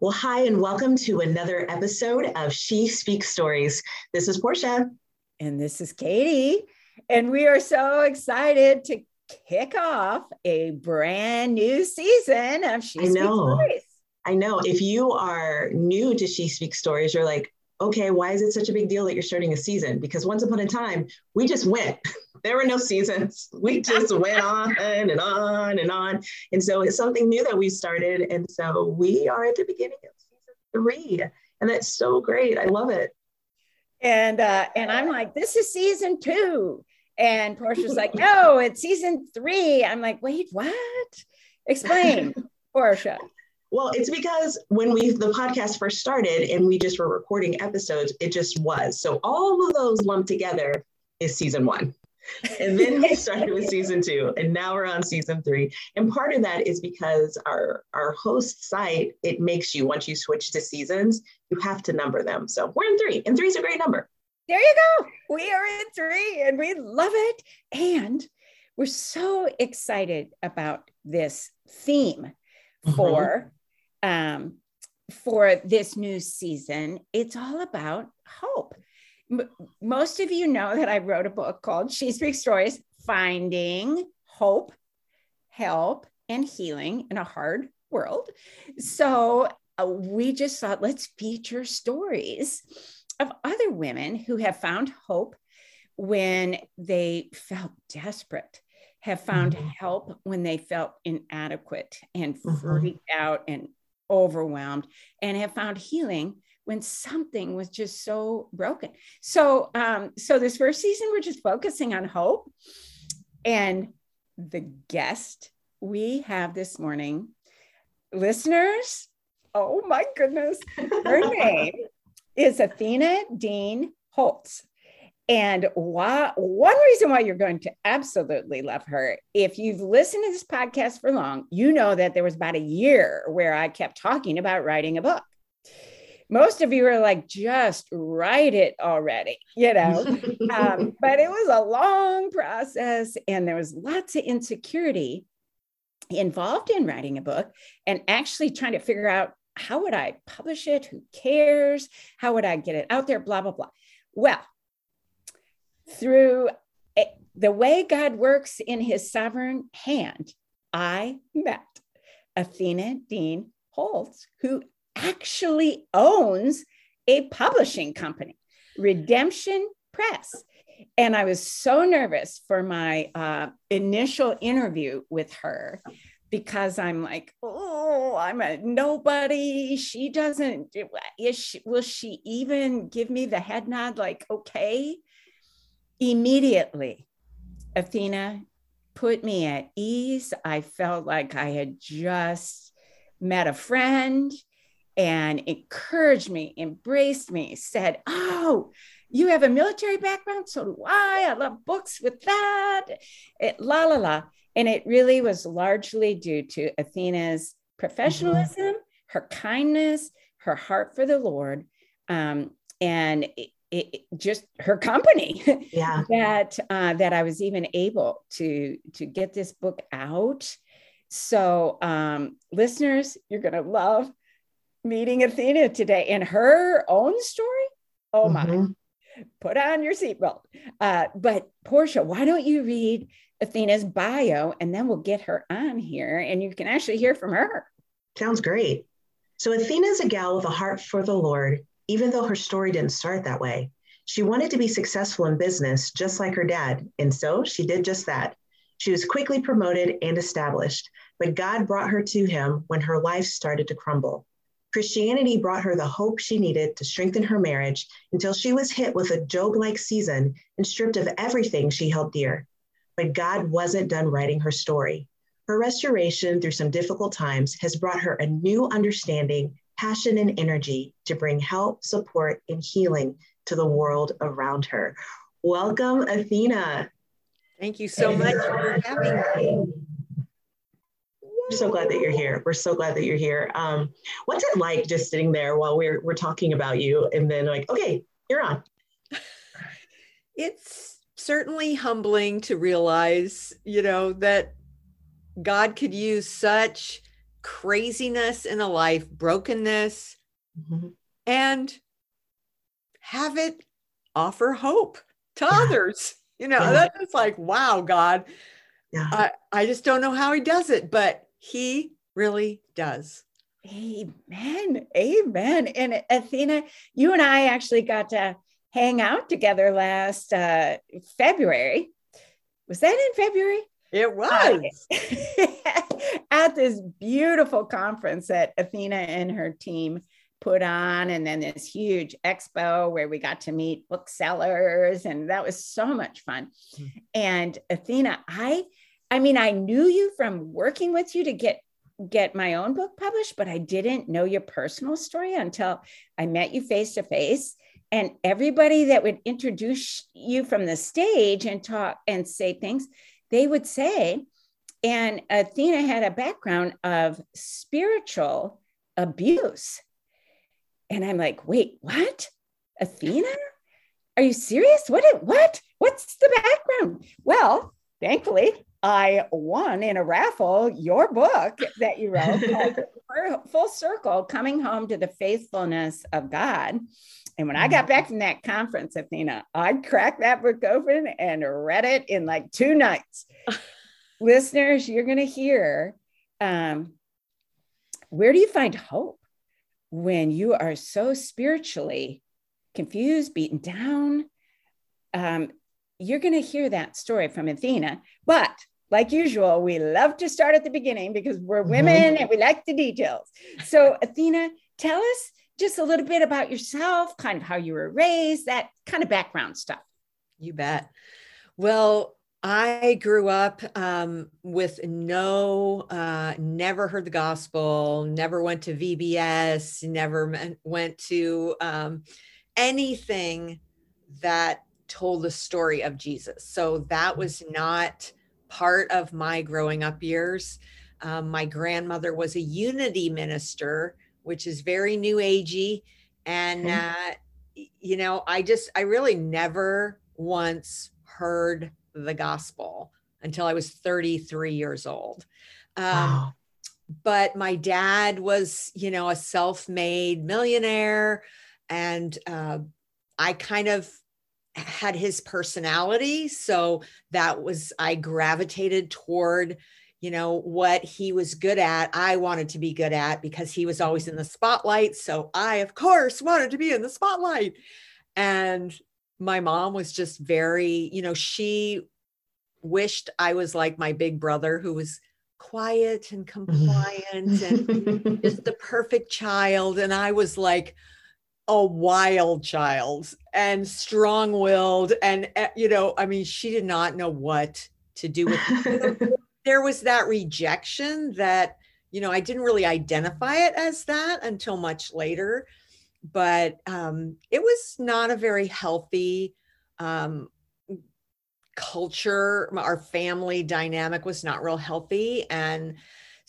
Well, hi, and welcome to another episode of She Speaks Stories. This is Portia. And this is Katie. And we are so excited to kick off a brand new season of She I Speaks know. Stories. I know if you are new to She Speaks Stories, you're like, okay, why is it such a big deal that you're starting a season? Because once upon a time, we just went. There were no seasons. We just went on and on and on. And so it's something new that we started. And so we are at the beginning of season three. And that's so great. I love it. And uh, and I'm like, this is season two. And Portia's like, no, it's season three. I'm like, wait, what? Explain, Portia. Well, it's because when we the podcast first started and we just were recording episodes, it just was. So all of those lumped together is season one. And then we started with season two, and now we're on season three. And part of that is because our our host site it makes you once you switch to seasons, you have to number them. So we're in three, and three is a great number. There you go. We are in three and we love it. And we're so excited about this theme for um, for this new season. It's all about hope. M- most of you know that I wrote a book called She Speaks Stories Finding Hope, Help, and Healing in a Hard World. So uh, we just thought, let's feature stories of other women who have found hope when they felt desperate, have found Mhm. help when they felt inadequate and Mhm. freaked out and overwhelmed, and have found healing when something was just so broken. So, um, so this first season, we're just focusing on hope. And the guest we have this morning, listeners, oh my goodness, her name is Athena Dean Holtz. And why, one reason why you're going to absolutely love her, if you've listened to this podcast for long, you know that there was about a year where I kept talking about writing a book. Most of you are like, just write it already, you know. um, but it was a long process, and there was lots of insecurity involved in writing a book and actually trying to figure out how would I publish it? Who cares? How would I get it out there? Blah, blah, blah. Well, through a, the way God works in his sovereign hand, I met Athena Dean Holtz, who actually owns a publishing company, Redemption Press. And I was so nervous for my uh, initial interview with her because I'm like, oh, I'm a nobody. She doesn't, is she, will she even give me the head nod like, okay? Immediately, Athena put me at ease. I felt like I had just met a friend and encouraged me, embraced me, said, oh, you have a military background, so do I. I love books with that. It, la la la. And it really was largely due to Athena's professionalism, mm-hmm. her kindness, her heart for the Lord, um, and it, it, just her company. Yeah. that uh, that I was even able to to get this book out. So, um, listeners, you're gonna love meeting Athena today and her own story. Oh mm-hmm. my! Put on your seatbelt. Uh, but Portia, why don't you read Athena's bio and then we'll get her on here and you can actually hear from her. Sounds great. So Athena's a gal with a heart for the Lord, even though her story didn't start that way. She wanted to be successful in business just like her dad, and so she did just that. She was quickly promoted and established, but God brought her to him when her life started to crumble. Christianity brought her the hope she needed to strengthen her marriage until she was hit with a Job like season and stripped of everything she held dear. But God wasn't done writing her story. Her restoration through some difficult times has brought her a new understanding, passion, and energy to bring help, support, and healing to the world around her. Welcome, Athena. Thank you so much for having me. We're so glad that you're here. We're so glad that you're here. Um, what's it like just sitting there while we're we're talking about you, and then like, okay, you're on. It's certainly humbling to realize, you know, that God could use such craziness in a life, brokenness, mm-hmm. and have it offer hope to yeah. others. You know, yeah. that's just like, wow, God. Yeah. I, I just don't know how he does it, but he really does. Amen. Amen. And Athena, you and I actually got to hang out together last uh, February. Was that in February? It was. At this beautiful conference that Athena and her team put on, and then this huge expo where we got to meet booksellers, and that was so much fun. Mm-hmm. And Athena, I I mean, I knew you from working with you to get get my own book published, but I didn't know your personal story until I met you face to face. And everybody that would introduce you from the stage and talk and say things, they would say, and Athena had a background of spiritual abuse. And I'm like, wait, what? Athena? Are you serious? What? What? What's the background? Well, thankfully, I won in a raffle your book that you wrote, Full Circle Coming Home to the Faithfulness of God. And when I got back from that conference, Athena, I cracked that book open and read it in like two nights. Listeners, you're going to hear um, where do you find hope when you are so spiritually confused, beaten down? Um, you're going to hear that story from Athena. But like usual, we love to start at the beginning because we're mm-hmm. women mm-hmm. and we like the details. So, Athena, tell us just a little bit about yourself, kind of how you were raised, that kind of background stuff. You bet. Well, I grew up um, with no, uh, never heard the gospel, never went to VBS, never went to um, anything that told the story of Jesus. So that was not part of my growing up years. Um, my grandmother was a unity minister, which is very new agey. And, okay. uh, you know, I just, I really never once heard the gospel until I was 33 years old. Um, wow. But my dad was, you know, a self made millionaire. And uh, I kind of had his personality. So that was, I gravitated toward, you know, what he was good at. I wanted to be good at because he was always in the spotlight. So I, of course, wanted to be in the spotlight. And my mom was just very, you know, she wished I was like my big brother who was quiet and mm-hmm. compliant and just the perfect child. And I was like, a wild child and strong-willed and eh, you know i mean she did not know what to do with there was that rejection that you know i didn't really identify it as that until much later. But um, it was not a very healthy um, culture. Our family dynamic was not real healthy. And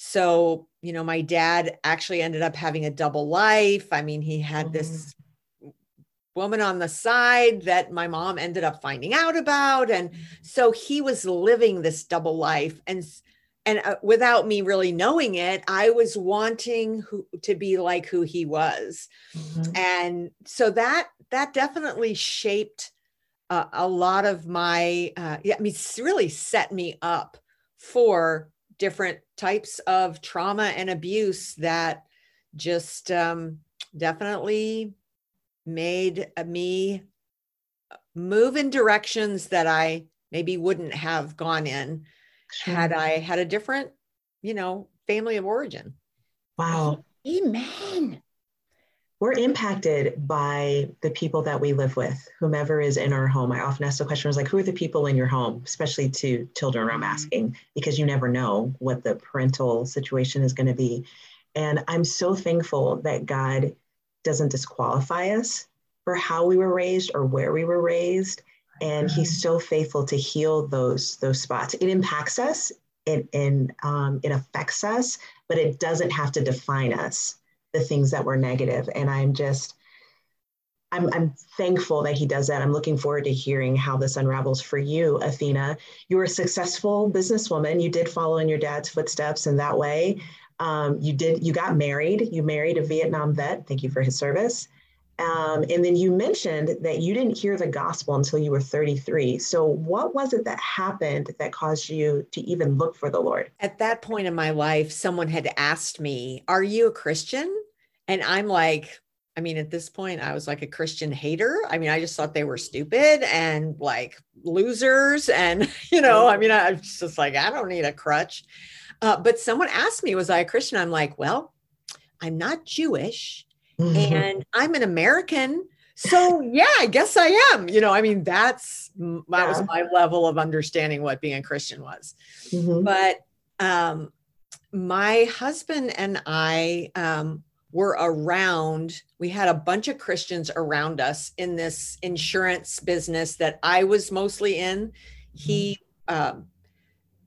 so, you know, my dad actually ended up having a double life. I mean, he had mm-hmm. this woman on the side that my mom ended up finding out about and so he was living this double life and and uh, without me really knowing it i was wanting who, to be like who he was mm-hmm. and so that that definitely shaped uh, a lot of my uh, yeah i mean really set me up for different types of trauma and abuse that just um, definitely made me move in directions that I maybe wouldn't have gone in sure. had I had a different, you know, family of origin. Wow. Amen we're impacted by the people that we live with, whomever is in our home. I often ask the question, like, who are the people in your home, especially to children I'm mm-hmm. asking, because you never know what the parental situation is going to be. And I'm so thankful that God doesn't disqualify us for how we were raised or where we were raised. And he's mm-hmm. so faithful to heal those, those spots. It impacts us, it, and um, it affects us, but it doesn't have to define us the things that were negative. And I'm just, I'm, I'm thankful that he does that. I'm looking forward to hearing how this unravels for you, Athena. You're a successful businesswoman. You did follow in your dad's footsteps in that way. Um, you did, you got married, you married a Vietnam vet. Thank you for his service. Um, and then you mentioned that you didn't hear the gospel until you were 33. So, what was it that happened that caused you to even look for the Lord? At that point in my life, someone had asked me, Are you a Christian? And I'm like, I mean, at this point, I was like a Christian hater. I mean, I just thought they were stupid and like losers. And, you know, I mean, I was just like, I don't need a crutch. Uh, but someone asked me, Was I a Christian? I'm like, Well, I'm not Jewish Mm-hmm. and I'm an American. So yeah, I guess I am. You know, I mean, that's that yeah. was my level of understanding what being a Christian was. Mm-hmm. But um, my husband and I um, were around. We had a bunch of Christians around us in this insurance business that I was mostly in. He, mm-hmm. um,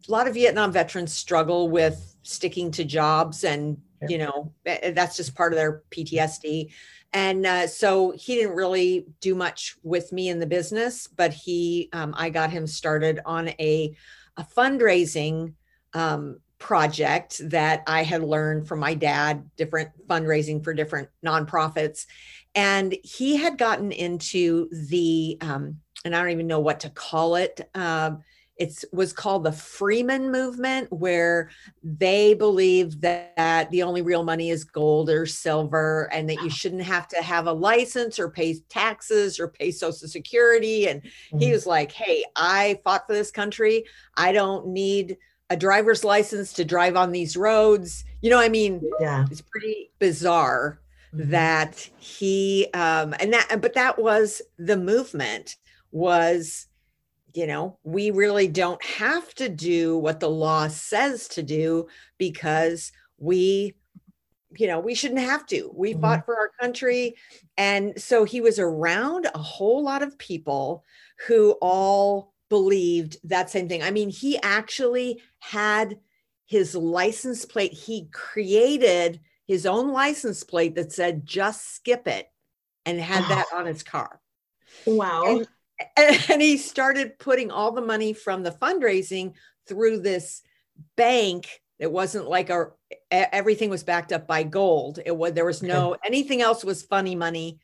a lot of Vietnam veterans struggle with sticking to jobs and you know that's just part of their ptsd and uh, so he didn't really do much with me in the business but he um, i got him started on a, a fundraising um, project that i had learned from my dad different fundraising for different nonprofits. And he had gotten into the um, and i don't even know what to call it uh, it was called the Freeman movement, where they believed that the only real money is gold or silver, and that you shouldn't have to have a license or pay taxes or pay Social Security. And mm-hmm. he was like, Hey, I fought for this country. I don't need a driver's license to drive on these roads. You know, I mean, yeah, it's pretty bizarre mm-hmm. that he um and that but that was the movement was you know, we really don't have to do what the law says to do because we, you know, we shouldn't have to. We mm-hmm. fought for our country. And so he was around a whole lot of people who all believed that same thing. I mean, he actually had his license plate, he created his own license plate that said, just skip it, and had that on his car. Wow. And, and he started putting all the money from the fundraising through this bank it wasn't like a everything was backed up by gold. It was there was no anything else was funny money.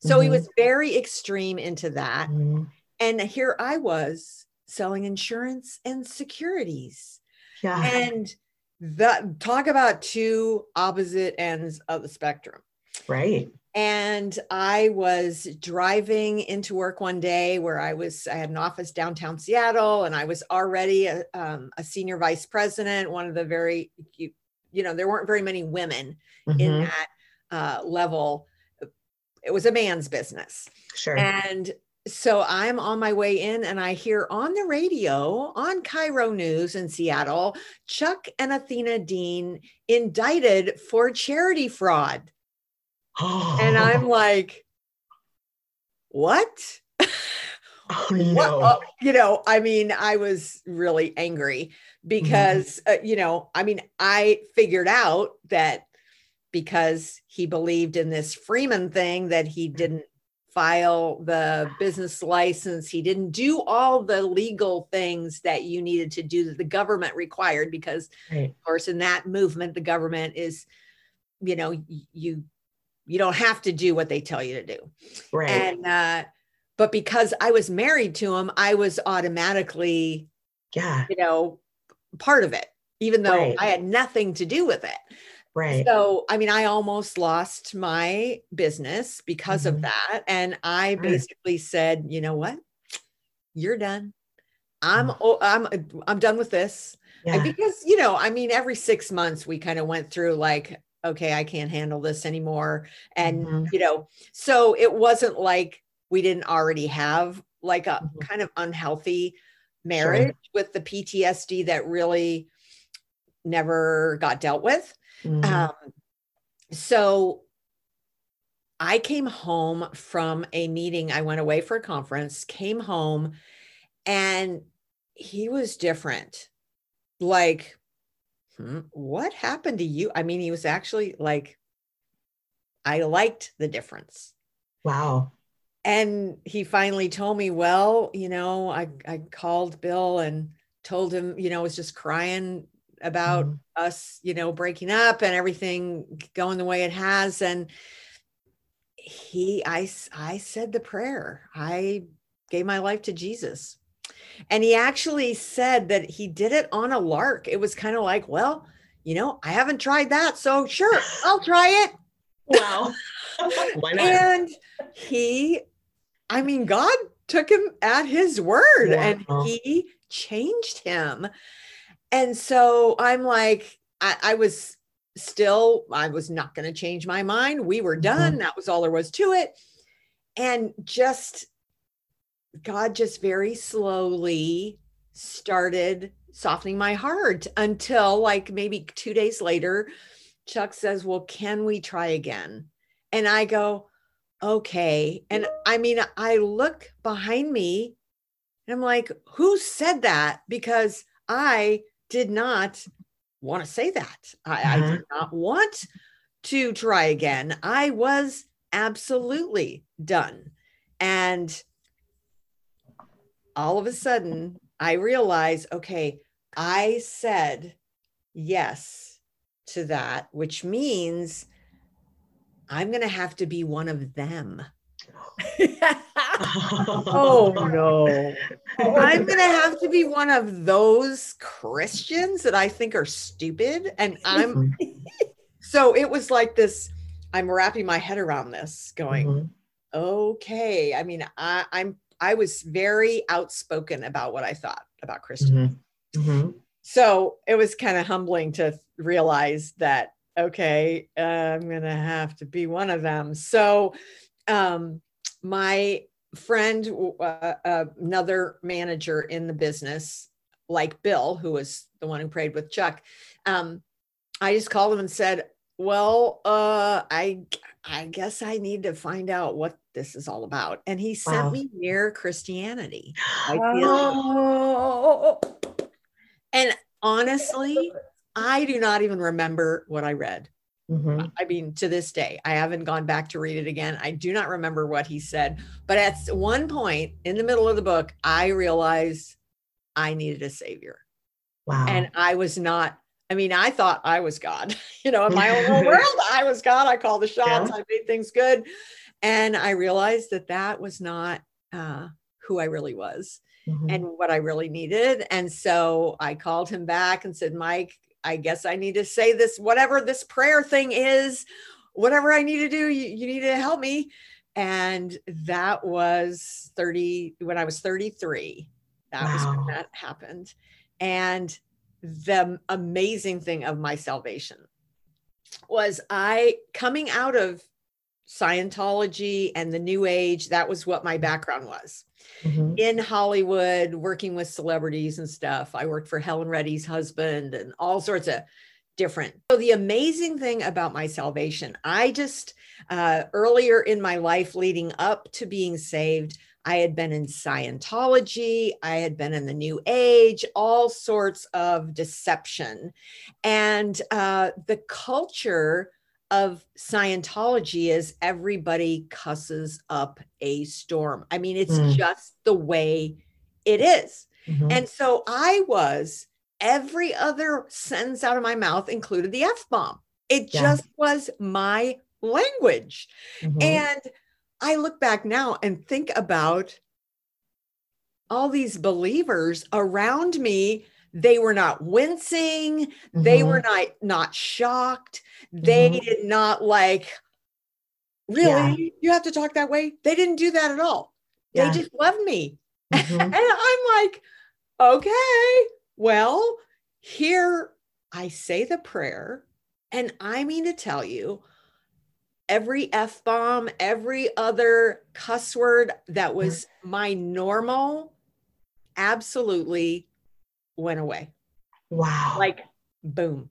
So mm-hmm. he was very extreme into that. Mm-hmm. and here i was selling insurance and securities. Yeah. And that talk about two opposite ends of the spectrum. Right and I was driving into work one day where I was, I had an office downtown Seattle and I was already a, um, a senior vice president, one of the very, you, you know, there weren't very many women mm-hmm. in that uh, level. It was a man's business. Sure. And so I'm on my way in and I hear on the radio on KIRO News in Seattle, Chuck and Athena Dean indicted for charity fraud and I'm like, what? Oh, no. What? you know, I mean, I was really angry because, mm-hmm. uh, you know, I mean, I figured out that because he believed in this Freeman thing that he didn't file the business license, he didn't do all the legal things that you needed to do that the government required because, right. of course, in that movement, the government is, you know, you you don't have to do what they tell you to do. Right. And uh, but because I was married to him, I was automatically, yeah, you know, part of it, even though right. I had nothing to do with it. Right. So, I mean, I almost lost my business because mm-hmm. of that. And I basically said, you know what? You're done. I'm oh, I'm I'm done with this. Yeah. because you know, I mean, every six months we kind of went through like, okay, I can't handle this anymore. And, mm-hmm. you know, so it wasn't like we didn't already have like a mm-hmm. kind of unhealthy marriage sure. with the PTSD that really never got dealt with. Mm-hmm. Um, so I came home from a meeting. I went away for a conference, came home, and he was different. Like what happened to you? I mean, he was actually like, I liked the difference. Wow. And he finally told me, well, you know, I, I called Bill and told him, you know, I was just crying about Mhm. us, you know, breaking up and everything going the way it has. And he, I, I said the prayer. I gave my life to Jesus. And he actually said that he did it on a lark. It was kind of like, well, you know, I haven't tried that. So sure, I'll try it. Wow. Why not? And he, I mean, God took him at his word and he changed him. And so I'm like, I, I was still, I was not going to change my mind. We were mm-hmm. done. That was all there was to it. And just, God just very slowly started softening my heart until like maybe two days later, Chuck says, Well, can we try again? And I go, Okay. And I mean, I look behind me and I'm like, Who said that? Because I did not want to say that. I, I Uh-huh. did not want to try again. I was absolutely done. And all of a sudden, I realize, okay, I said yes to that, which means I'm going to have to be one of them. oh no. I'm going to have to be one of those Christians that I think are stupid. And I'm so it was like this I'm wrapping my head around this going, Mhm. okay. I mean, I, I'm, I was very outspoken about what I thought about Christians. Mhm. Mhm. So it was kind of humbling to realize that, okay, uh, I'm going to have to be one of them. So, um, my friend, uh, another manager in the business, like Bill, who was the one who prayed with Chuck, um, I just called him and said, well, uh, I, I guess I need to find out what this is all about. And he sent Wow. me Mere Christianity. I feel- oh, And honestly, I do not even remember what I read. Mhm. I mean, to this day, I haven't gone back to read it again. I do not remember what he said. But at one point in the middle of the book, I realized I needed a savior. Wow. And I was not, I mean, I thought I was God. You know, in my own little world, I was God. I called the shots, Yeah. I made things good. And I realized that that was not uh, who I really was Mhm. and what I really needed. And so I called him back and said, Mike, I guess I need to say this, whatever this prayer thing is, whatever I need to do, you, you need to help me. And that was 30, when I was 33. That was when that happened. And the amazing thing of my salvation was I coming out of Scientology and the New Age, that was what my background was Mhm. in Hollywood, working with celebrities and stuff. I worked for Helen Reddy's husband and all sorts of different. So, the amazing thing about my salvation, I just, uh, earlier in my life leading up to being saved, I had been in Scientology, I had been in the New Age, all sorts of deception. And uh, the culture of Scientology is everybody cusses up a storm. I mean, it's Mm. just the way it is. Mhm. And so I was, every other sentence out of my mouth included the F bomb. It Yeah. just was my language. Mhm. And I look back now and think about all these believers around me. They were not wincing. They Mhm. were not not shocked. They Mhm. did not like, really, Yeah. you have to talk that way. They didn't do that at all. Yeah. They just loved me. Mhm. And I'm like, okay, well, here I say the prayer. And I mean to tell you, every F bomb, every other cuss word that was my normal absolutely went away. wow. Like, boom.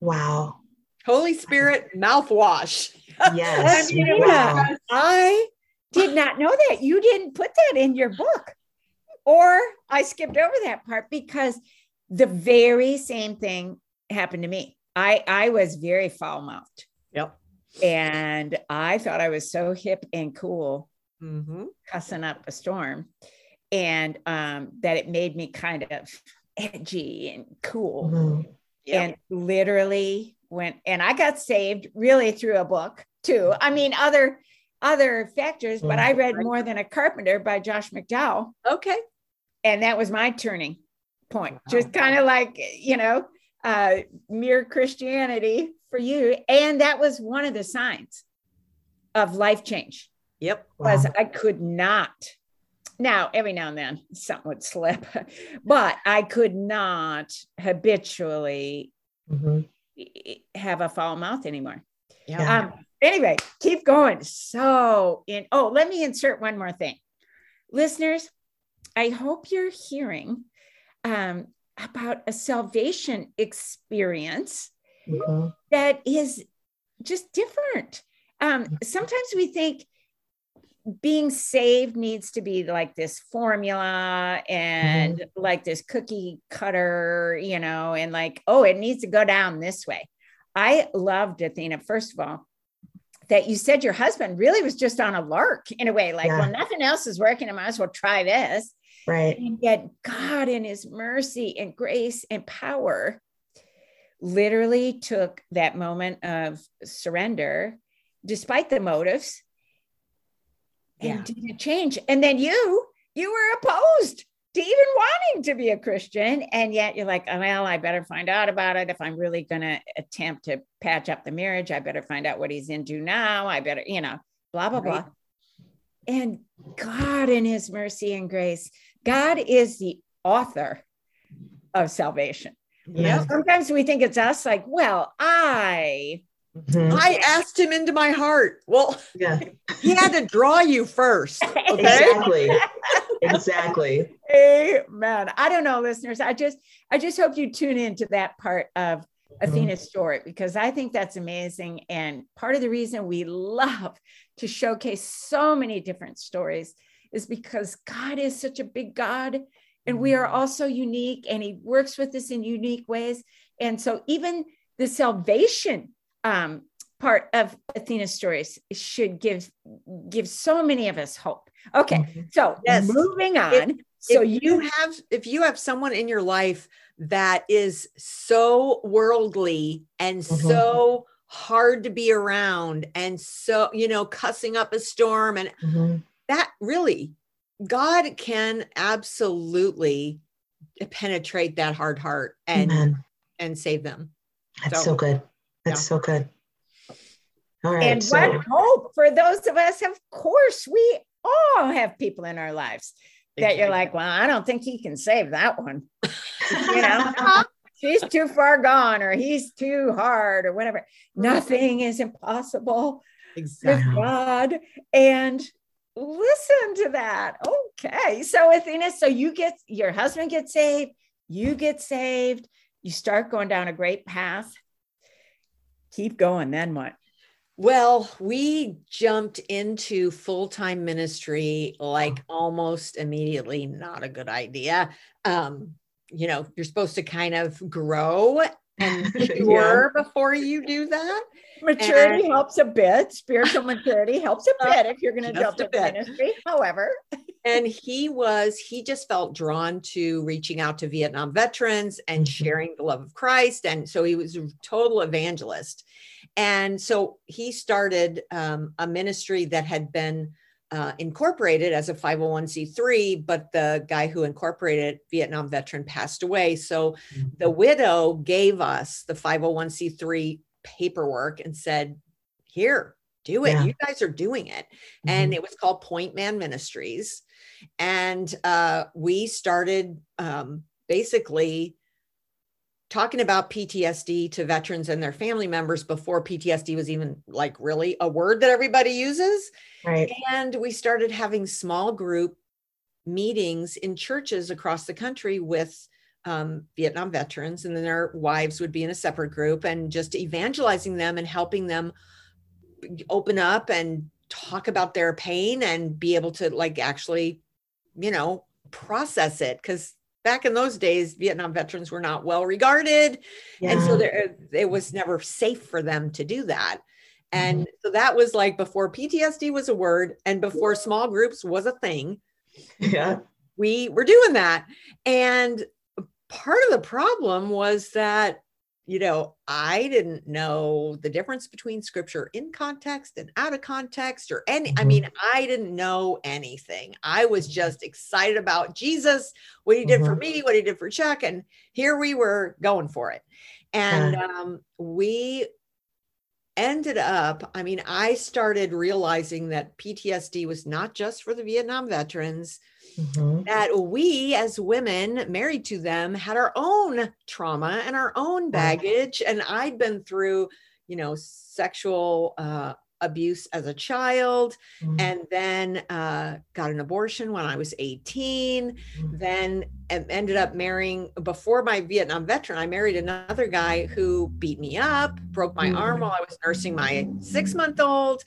wow. Holy Spirit mouthwash. Yes. I mean, wow. I did not know that. You didn't put that in your book. Or I skipped over that part because the very same thing happened to me. I, I was very foul mouthed Yep. and I thought I was so hip and cool hmm cussing up a storm and um, that it made me kind of edgy and cool. Mhm. and literally went and I got saved really through a book too. I mean, other other factors, but I read More Than a Carpenter by Josh McDowell. Okay. And that was my turning point. Wow. Just kind of like, you know, uh, mere Christianity for you. And that was one of the signs of life change. Yep. Was wow. I could not. Now, every now and then something would slip, but I could not habitually mm-hmm. have a foul mouth anymore. Yeah. Um, anyway, keep going. So, in oh, let me insert one more thing, listeners. I hope you're hearing um, about a salvation experience mm-hmm. that is just different. Um, sometimes we think being saved needs to be like this formula and mm-hmm. like this cookie cutter, you know, and like, oh, it needs to go down this way. I loved Athena, first of all, that you said your husband really was just on a lark in a way, like, yeah. well, nothing else is working. I might as well try this. Right. And yet, God, in his mercy and grace and power, literally took that moment of surrender, despite the motives, and yeah. did a change. And then you, you were opposed to even wanting to be a Christian. And yet you're like, oh, well, I better find out about it. If I'm really going to attempt to patch up the marriage, I better find out what he's into now. I better, you know, blah, blah, right. blah. And God, in his mercy and grace, God is the author of salvation. Yeah. Sometimes we think it's us, like, well, I Mm-hmm. I asked him into my heart. Well, yeah. he had to draw you first. Okay? Exactly. exactly. Amen. I don't know, listeners. I just I just hope you tune into that part of mm-hmm. Athena's story because I think that's amazing. And part of the reason we love to showcase so many different stories is because God is such a big God and we are mm-hmm. also unique and he works with us in unique ways. And so even the salvation um, part of Athena's stories should give give so many of us hope. Okay, mm-hmm. so yes. moving on. If, so if you have if you have someone in your life that is so worldly and mm-hmm. so hard to be around and so you know cussing up a storm and mm-hmm. that really God can absolutely penetrate that hard heart and Amen. and save them. That's so, so good. That's yeah. so good. All right. And so. what hope for those of us, of course, we all have people in our lives that you're like, well, I don't think he can save that one. you know, uh-huh. she's too far gone or he's too hard or whatever. Nothing is impossible exactly. with God. And listen to that. Okay. So Athena, so you get your husband gets saved, you get saved, you start going down a great path keep going. Then what? Well, we jumped into full time ministry like almost immediately. Not a good idea. Um, you know, you're supposed to kind of grow and mature yeah. before you do that. Maturity and, helps a bit. Spiritual maturity helps a bit if you're going to jump into ministry. However, and he was, he just felt drawn to reaching out to Vietnam veterans and mm-hmm. sharing the love of Christ. And so he was a total evangelist. And so he started um, a ministry that had been uh, incorporated as a 501c3, but the guy who incorporated Vietnam veteran passed away. So mm-hmm. the widow gave us the 501c3 paperwork and said, Here, do it. Yeah. You guys are doing it. Mm-hmm. And it was called Point Man Ministries. And uh, we started um, basically talking about PTSD to veterans and their family members before PTSD was even like really a word that everybody uses. Right. And we started having small group meetings in churches across the country with um, Vietnam veterans, and then their wives would be in a separate group and just evangelizing them and helping them open up and talk about their pain and be able to like actually, you know, process it because back in those days vietnam veterans were not well regarded. Yeah. and so there, it was never safe for them to do that. And mm-hmm. so that was like before ptsd was a word and before small groups was a thing yeah. we were doing that. And part of the problem was that you know, I didn't know the difference between scripture in context and out of context or any, I Mhm. mean, I didn't know anything. I was just excited about Jesus, what he did for Mhm. me, what he did for Chuck. And here we were going for it. And um, we ended up, I mean, I started realizing that PTSD was not just for the Vietnam veterans, Mhm. that we as women married to them had our own trauma and our own baggage. And I'd been through, you know, sexual uh, abuse as a child Mhm. and then uh, got an abortion when I was 18 Mhm. then ended up marrying before my Vietnam veteran. I married another guy who beat me up, broke my arm Mhm. while I was nursing my six month old.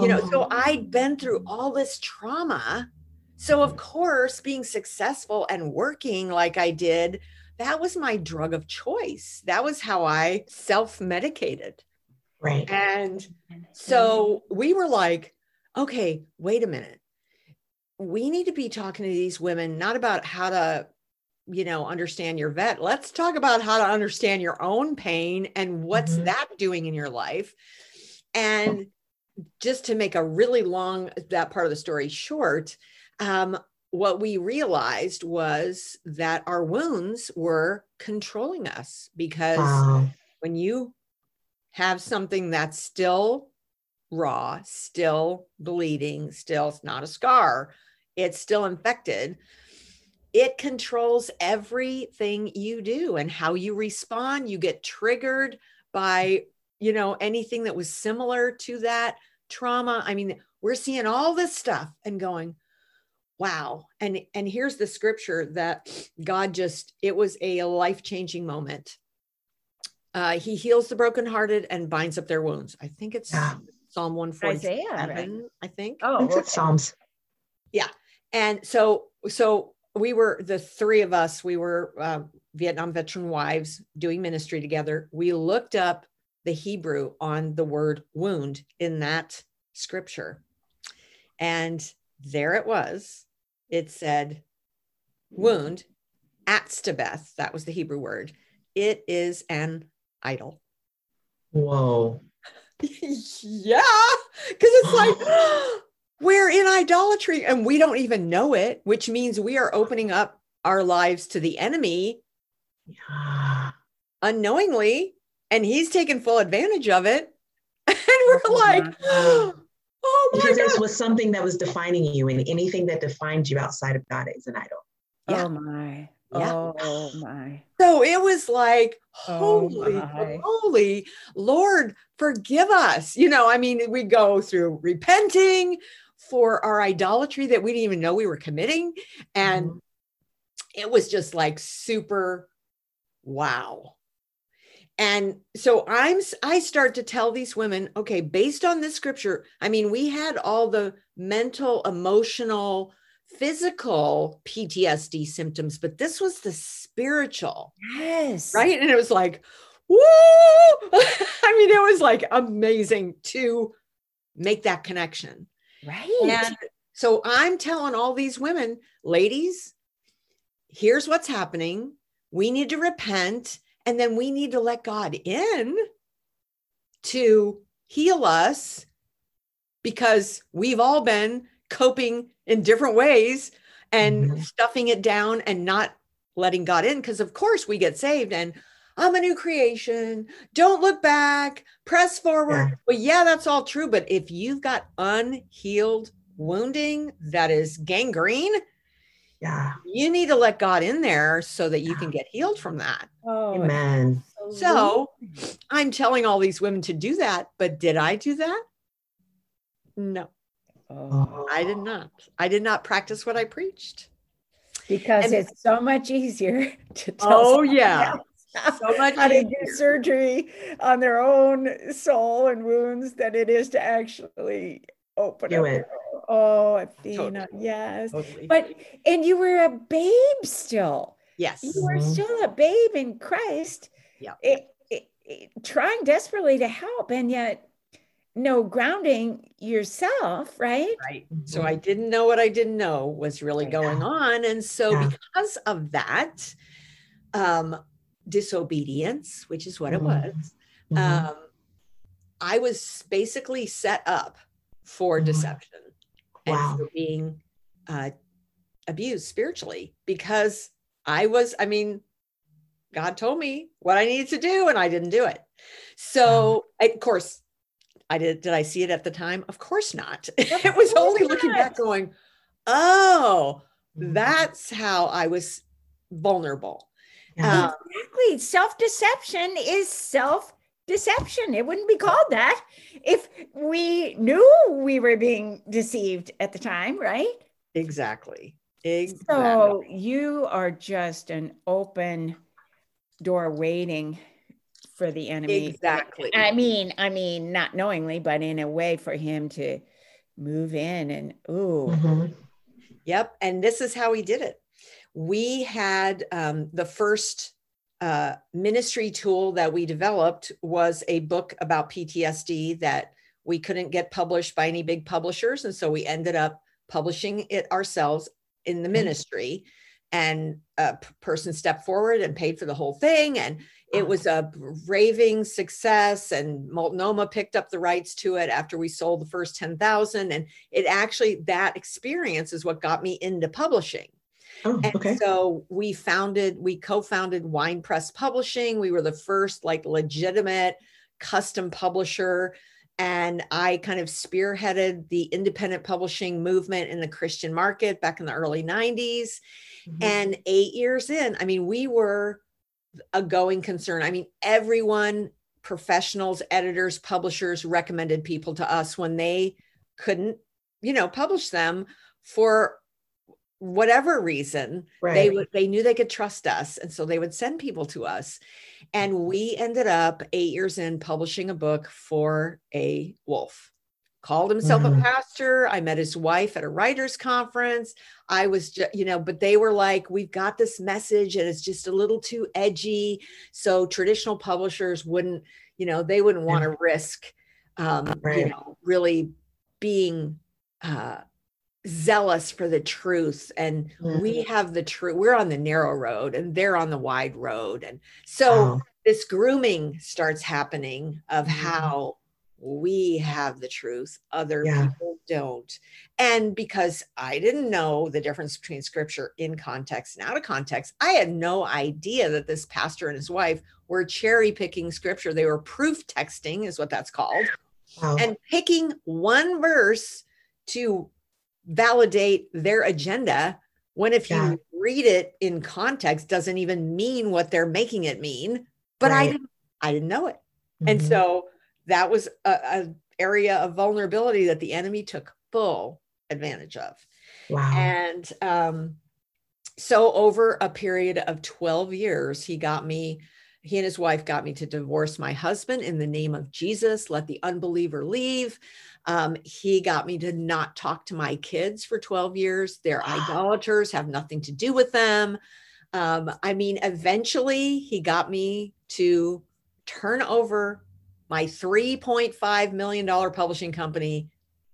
You know, so Oh. I'd been through all this trauma. So, of course, being successful and working like I did, that was my drug of choice. That was how I self medicated. Right. And so we were like, okay, wait a minute. We need to be talking to these women not about how to, you know, understand your vet. Let's talk about how to understand your own pain and what's Mhm. that doing in your life. And just to make a really long that part of the story short, um, what we realized was that our wounds were controlling us because Wow. when you have something that's still raw, still bleeding, still it's not a scar, it's still infected, it controls everything you do and how you respond. You get triggered by, you know, anything that was similar to that trauma. I mean, we're seeing all this stuff and going, wow. And and here's the scripture that God just it was a life-changing moment uh, he heals the brokenhearted and binds up their wounds. I think it's Yeah. Psalm 147, Isaiah, right? I think. Oh, It's okay. at Psalms. And so, so we were the three of us. We were uh, Vietnam veteran wives doing ministry together. We looked up the Hebrew on the word wound in that scripture, and there it was. It said wound, atstabeth. That was the Hebrew word. It is an idol. Whoa. yeah, because it's like we're in idolatry and we don't even know it, which means we are opening up our lives to the enemy Yeah. unknowingly, and he's taking full advantage of it. And we're Oh, like, my oh my Because this was something that was defining you, and anything that defines you outside of God is an idol. Yeah. Oh my. Yeah. Oh my. So it was like, Oh, holy, my. holy Lord, forgive us. You know, I mean, we go through repenting for our idolatry that we didn't even know we were committing. And Mhm. it was just like super wow. And so I'm I start to tell these women, okay, based on this scripture, I mean, we had all the mental, emotional, physical PTSD symptoms, but this was the spiritual Yes. right? And it was like, woo! I mean, it was like amazing to make that connection. Right. And so I'm telling all these women, ladies, here's what's happening. We need to repent and then we need to let God in to heal us because we've all been coping in different ways and Mhm. stuffing it down and not letting God in because of course we get saved and I'm a new creation. Don't look back, press forward. Yeah. Well, yeah, that's all true. But if you've got unhealed wounding that is gangrene, Yeah. you need to let God in there so that you can get healed from that. oh, Amen. So I'm telling all these women to do that. But did I do that? No, Oh, I did not. I did not practice what I preached. because And- it's so much easier to tell Oh, yeah. else So much how to do surgery on their own soul and wounds than it is to actually open Do up. it. Oh, Athena, yes. Totally. But and you were a babe still. yes. You were Mhm. still a babe in Christ. Yeah. It, it, it- trying desperately to help, and yet no grounding yourself, right? Right. So I didn't know what I didn't know was really Right. going on. And so Yeah. because of that, um, disobedience, which is what it Mhm. was, Mhm. um, I was basically set up for Mhm. deception and for being uh, abused spiritually because I was, I mean, God told me what I needed to do and I didn't do it. So, I- of course, I did. Did I see it at the time? Of course not. it was only looking back, going, "Oh, Mhm. that's how I was vulnerable." Yeah. Um, Exactly. Self deception is self deception. It wouldn't be called that if we knew we were being deceived at the time, right? exactly. Exactly. So you are just an open door waiting for the enemy. Exactly. I mean, I mean, not knowingly, but in a way for him to move in and ooh, Mhm. Yep. And this is how he did it. We had um, the first uh, ministry tool that we developed was a book about PTSD that we couldn't get published by any big publishers. And so we ended up publishing it ourselves in the Mhm. ministry. And a person stepped forward and paid for the whole thing. And it was a raving success. And Multnomah picked up the rights to it after we sold the first 10,000. And it actually, that experience is what got me into publishing. Oh, And okay. so we founded, we co-founded Wine Press Publishing. We were the first like legitimate custom publisher. And I kind of spearheaded the independent publishing movement in the Christian market back in the early 90s. Mhm. And eight years in, I mean, we were a going concern. I mean, everyone, professionals, editors, publishers recommended people to us when they couldn't, you know, publish them for whatever reason right. they would they knew they could trust us and so they would send people to us and we ended up eight years in publishing a book for a wolf called himself Mhm. a pastor. I met his wife at a writers conference. I was just you know but they were like we've got this message and it's just a little too edgy. So traditional publishers wouldn't you know they wouldn't want to risk um you know really being uh zealous for the truth. And we have the truth we're on the narrow road and they're on the wide road. And so Wow. this grooming starts happening of Mhm. how we have the truth other Yeah. people don't and because i didn't know the difference between scripture in context and out of context i had no idea that this pastor and his wife were cherry picking scripture they were proof texting is what that's called Wow. and picking one verse to validate their agenda when if Yeah. you read it in context doesn't even mean what they're making it mean but i didn't i didn't know it and Mhm. so that was a, a area of vulnerability that the enemy took full advantage of wow. and um, so over a period of 12 years, he got me, he and his wife got me to divorce my husband in the name of Jesus, let the unbeliever leave. Um, he got me to not talk to my kids for 12 years. They're idolaters, have nothing to do with them. Um, I mean, eventually he got me to turn over my $3.5 million publishing company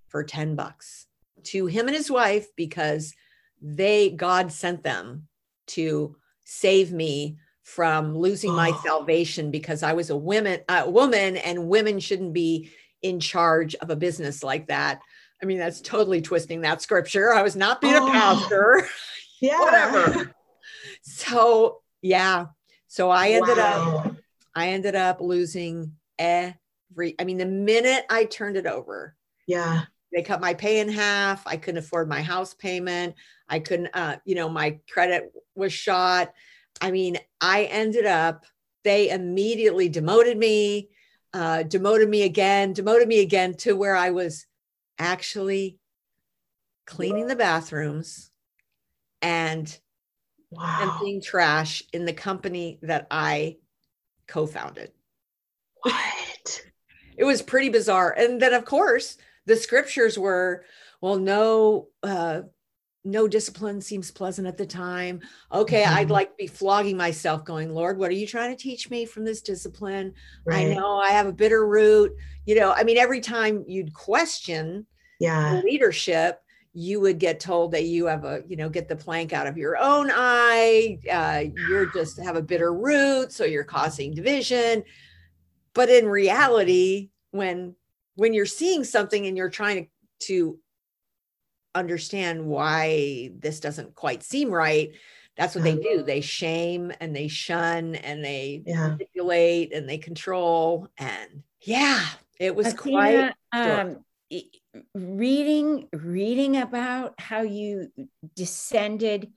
for 10 bucks to him and his wife because they God sent them to save me from losing my Oh. salvation because I was a woman a woman and women shouldn't be in charge of a business like that. I mean that's totally twisting that scripture. I was not being Oh. a pastor. yeah. whatever. so, yeah. So I ended up I ended up losing every I mean the minute I turned it over Yeah. they cut my pay in half i couldn't afford my house payment i couldn't uh, you know my credit was shot i mean i ended up they immediately demoted me uh, demoted me again demoted me again to where i was actually cleaning the bathrooms and Wow. emptying trash in the company that i co-founded What? it was pretty bizarre and then of course the scriptures were well no uh no discipline seems pleasant at the time okay i'd Mhm. like to be flogging myself going lord what are you trying to teach me from this discipline i know i have a bitter root you know i mean every time you'd question Yeah. leadership you would get told that you have a, you know, get the plank out of your own eye. Uh, you're just have a bitter root, so you're causing division. But in reality, when when you're seeing something and you're trying to, to understand why this doesn't quite seem right, that's what they do. They shame and they shun and they yeah. manipulate and they control. And yeah, it was Athena, quite um, reading reading about how you descended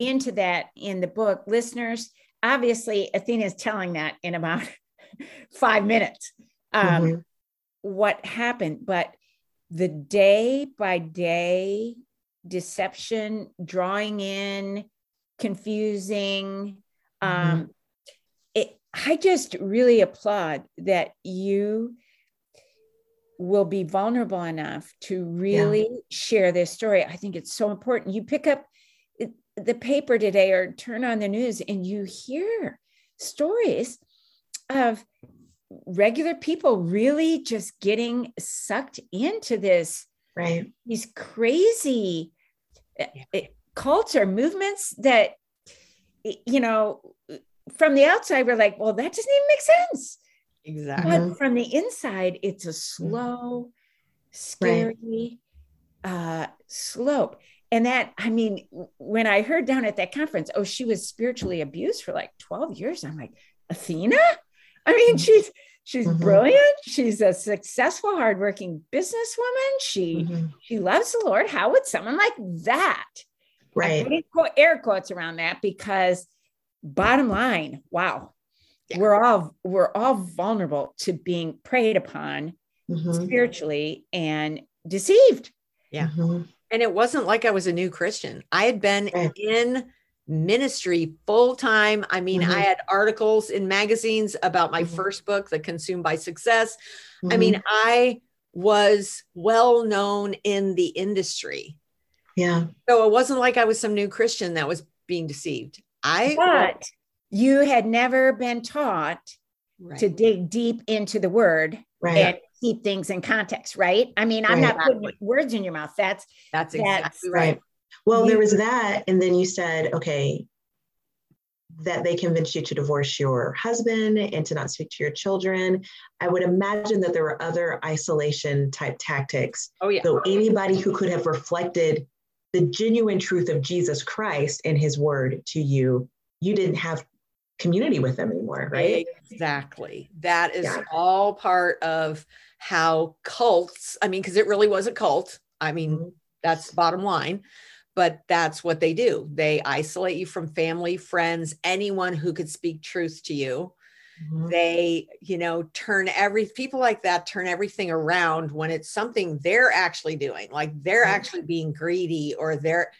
into that in the book. Listeners, obviously, Athena is telling that in about five minutes. Um, mm-hmm. What happened, but the day by day deception, drawing in, confusing. Mm-hmm. Um, it, I just really applaud that you will be vulnerable enough to really yeah. share this story. I think it's so important. You pick up the paper today or turn on the news and you hear stories of regular people really just getting sucked into this right. these crazy yeah. Eh, cults or movements that you know from the outside we're like well that doesn't even make sense. Exactly. But from the inside it's a slow scary right. uh slope. And that i mean when i heard down at that conference oh she was spiritually abused for like 12 years. I'm like athena i mean mm-hmm. she's she's mm-hmm. brilliant she's a successful hardworking businesswoman she mm-hmm. she loves the lord how would someone like that Right. I put air quotes around that because bottom line, wow, yeah. we're all we're all vulnerable to being preyed upon mm-hmm. spiritually and deceived. Yeah. Mm-hmm. And it wasn't like I was a new Christian. I had been right. in ministry full time. I mean, mm-hmm. I had articles in magazines about my mm-hmm. first book, The Consumed by Success. I mean, mm-hmm. I was well known in the industry. Yeah. So it wasn't like I was some new Christian that was being deceived. I but you had never been taught right. to dig deep into the word right. and keep things in context, right? I mean, I'm right. not putting words in your mouth. That's that's exactly that's, right. Well, there was that, and then you said, okay, that they convinced you to divorce your husband and to not speak to your children. I would imagine that there were other isolation type tactics. Oh, yeah. So anybody who could have reflected the genuine truth of Jesus Christ and his word to you, you didn't have community with them anymore, right? Exactly. That is yeah. all part of how cults, I mean, because it really was a cult. I mean, mm-hmm. that's bottom line, but that's what they do. They isolate you from family, friends, anyone who could speak truth to you. Mm-hmm. They, you know, turn every people like that turn everything around when it's something they're actually doing, like they're mm-hmm. actually being greedy or they're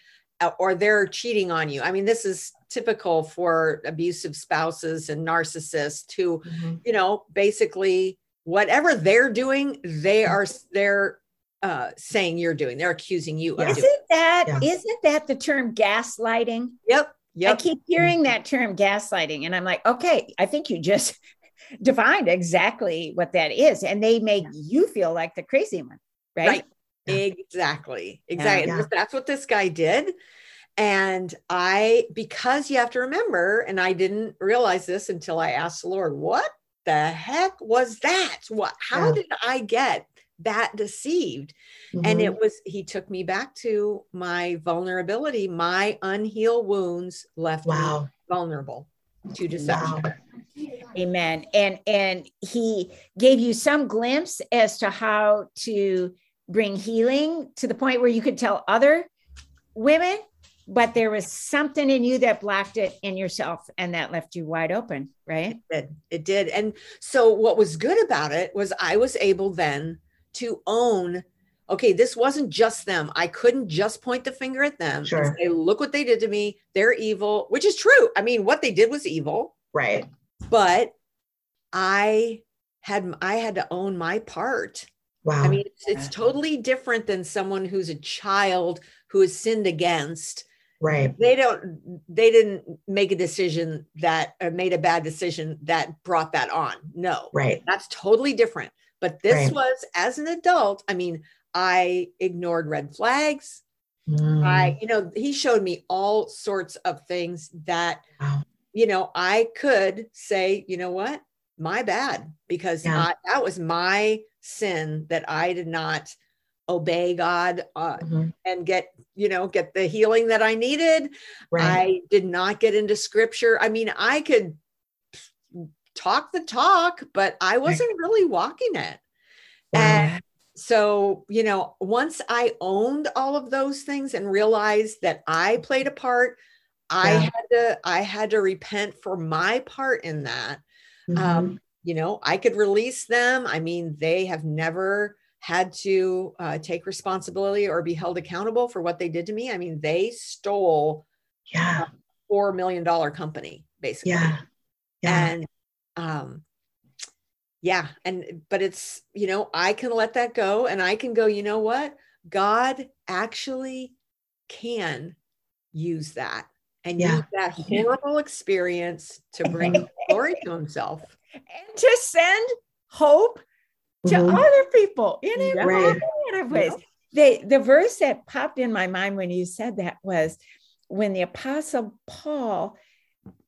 uh, or they're cheating on you. I mean, this is typical for abusive spouses and narcissists who, mm-hmm. you know, basically whatever they're doing, they are they're uh, saying you're doing. They're accusing you. Isn't doing. that yeah. not that the term gaslighting? Yep. Yep. I keep hearing that term gaslighting, and I'm like, okay, I think you just defined exactly what that is. And they make you feel like the crazy one, right? right. Exactly. Exactly. Yeah. That's what this guy did. And I, because you have to remember, and I didn't realize this until I asked the Lord, what the heck was that? What, how yeah. did I get that deceived. Mm-hmm. And it was, he took me back to my vulnerability. My unhealed wounds left wow. me vulnerable to deception. Wow. Amen. And and he gave you some glimpse as to how to bring healing to the point where you could tell other women, but there was something in you that blocked it in yourself and that left you wide open, right? It did. It did. And so what was good about it was I was able then to own okay, this wasn't just them. I couldn't just point the finger at them sure. say, look what they did to me. They're evil, which is true. I mean, what they did was evil. Right. But I had I had to own my part. Wow. I mean, it's, it's totally different than someone who's a child who is sinned against. Right. They don't they didn't make a decision that or made a bad decision that brought that on. No. Right. That's totally different. But this right. was as an adult, I mean, I ignored red flags. Mm. I, you know, he showed me all sorts of things that, Wow. you know, I could say, you know what, my bad, because Yeah. I, that was my sin that I did not obey God uh, Mhm. and get, you know, get the healing that I needed. Right. I did not get into scripture. I mean, I could talk the talk, but I wasn't really walking it. Wow. And so, you know, once I owned all of those things and realized that I played a part, I Yeah. had to I had to repent for my part in that. Mhm. Um, you know, I could release them. I mean, they have never had to uh, take responsibility or be held accountable for what they did to me. I mean, they stole yeah. four million dollar company basically Yeah. Yeah. and um yeah and but it's you know i can let that go and i can go you know what god actually can use that and Yeah. use that horrible experience to bring glory to himself and to send hope to Mhm. other people in a Yeah. Variety of ways. The, the verse that popped in my mind when you said that was when the apostle Paul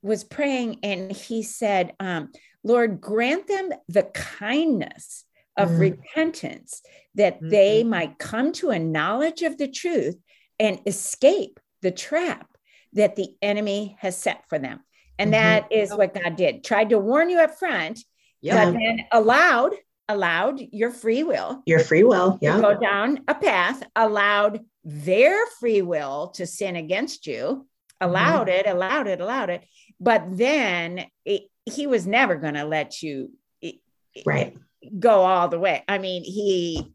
was praying and he said, um, Lord, grant them the kindness of Mhm. repentance that they might come to a knowledge of the truth and escape the trap that the enemy has set for them. And Mhm. that is what God did. Tried to warn you up front, yeah but then allowed allowed your free will Your free will. to Yeah. go down a path, allowed their free will to sin against you, allowed it, allowed it, allowed it. But then it, he was never going to let you Right. go all the way. I mean, he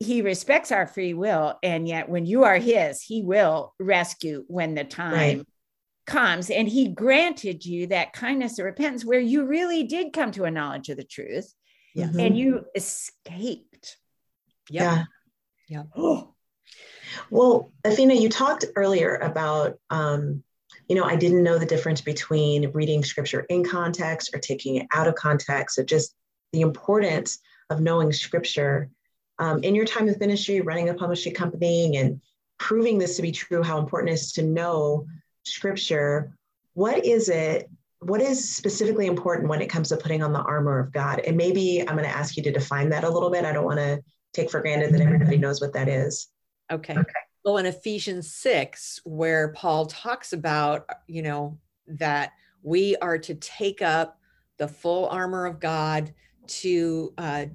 he respects our free will, and yet when you are his, he will rescue when the time Right. comes. And he granted you that kindness of repentance where you really did come to a knowledge of the truth Yes. And you escaped. Yep. Yeah. Yep. Oh, Well, Athena, you talked earlier about, um, you know, I didn't know the difference between reading scripture in context or taking it out of context. So just the importance of knowing scripture um, in your time of ministry, running a publishing company, and proving this to be true. How important it is to know scripture. What is it? What is specifically important when it comes to putting on the armor of God? And maybe I'm going to ask you to define that a little bit. I don't want to take for granted that everybody knows what that is. Okay. Okay. Well, in Ephesians 6, where Paul talks about, you know, that we are to take up the full armor of God to uh,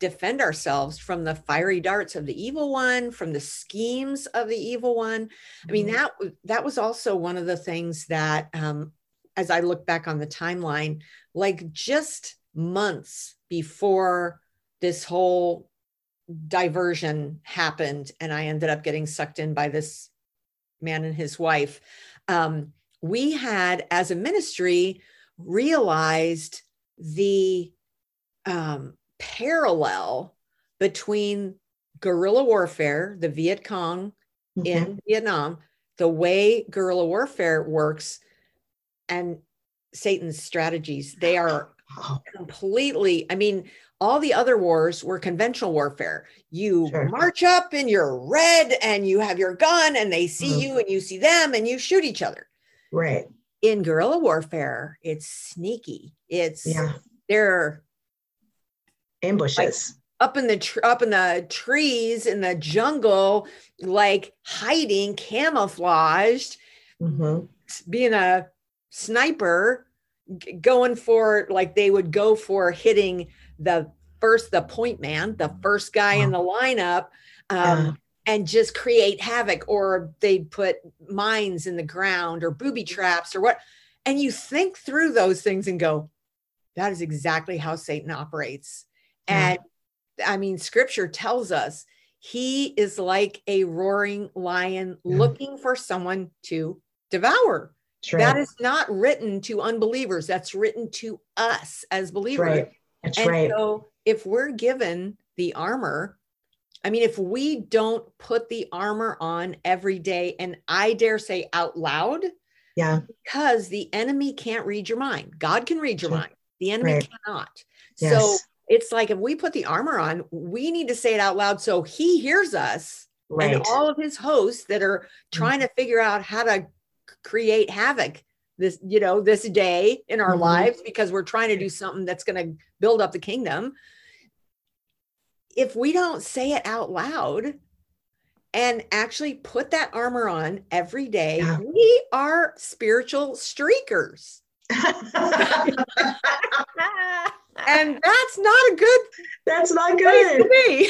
defend ourselves from the fiery darts of the evil one, from the schemes of the evil one. I mean, that that was also one of the things that, um, as I look back on the timeline, like just months before this whole diversion happened and i ended up getting sucked in by this man and his wife um, we had as a ministry realized the um, parallel between guerrilla warfare the viet cong Mhm. in vietnam the way guerrilla warfare works and satan's strategies they are completely i mean all the other wars were conventional warfare you Sure. march up and you're red and you have your gun and they see Mhm. you and you see them and you shoot each other Right. in guerrilla warfare it's sneaky it's Yeah. they're Ambushes. up in the tr- up in the trees in the jungle like hiding camouflaged Mhm. being a sniper g- going for like they would go for hitting the first the point man the first guy in the lineup um, Yeah. and just create havoc or they'd put mines in the ground or booby traps or what and you think through those things and go that is exactly how satan operates Yeah. and i mean scripture tells us he is like a roaring lion Yeah. looking for someone to devour right. that is not written to unbelievers that's written to us as believers right. That's and right. so if we're given the armor, I mean, if we don't put the armor on every day, and I dare say out loud, Yeah. because the enemy can't read your mind. God can read your Sure. mind. The enemy Right. cannot. Yes. So it's like if we put the armor on, we need to say it out loud so he hears us Right. and all of his hosts that are trying mm-hmm. to figure out how to create havoc this you know this day in our Mhm. lives because we're trying to do something that's going to build up the kingdom if we don't say it out loud and actually put that armor on every day Yeah. we are spiritual streakers and that's not a good That's not good. be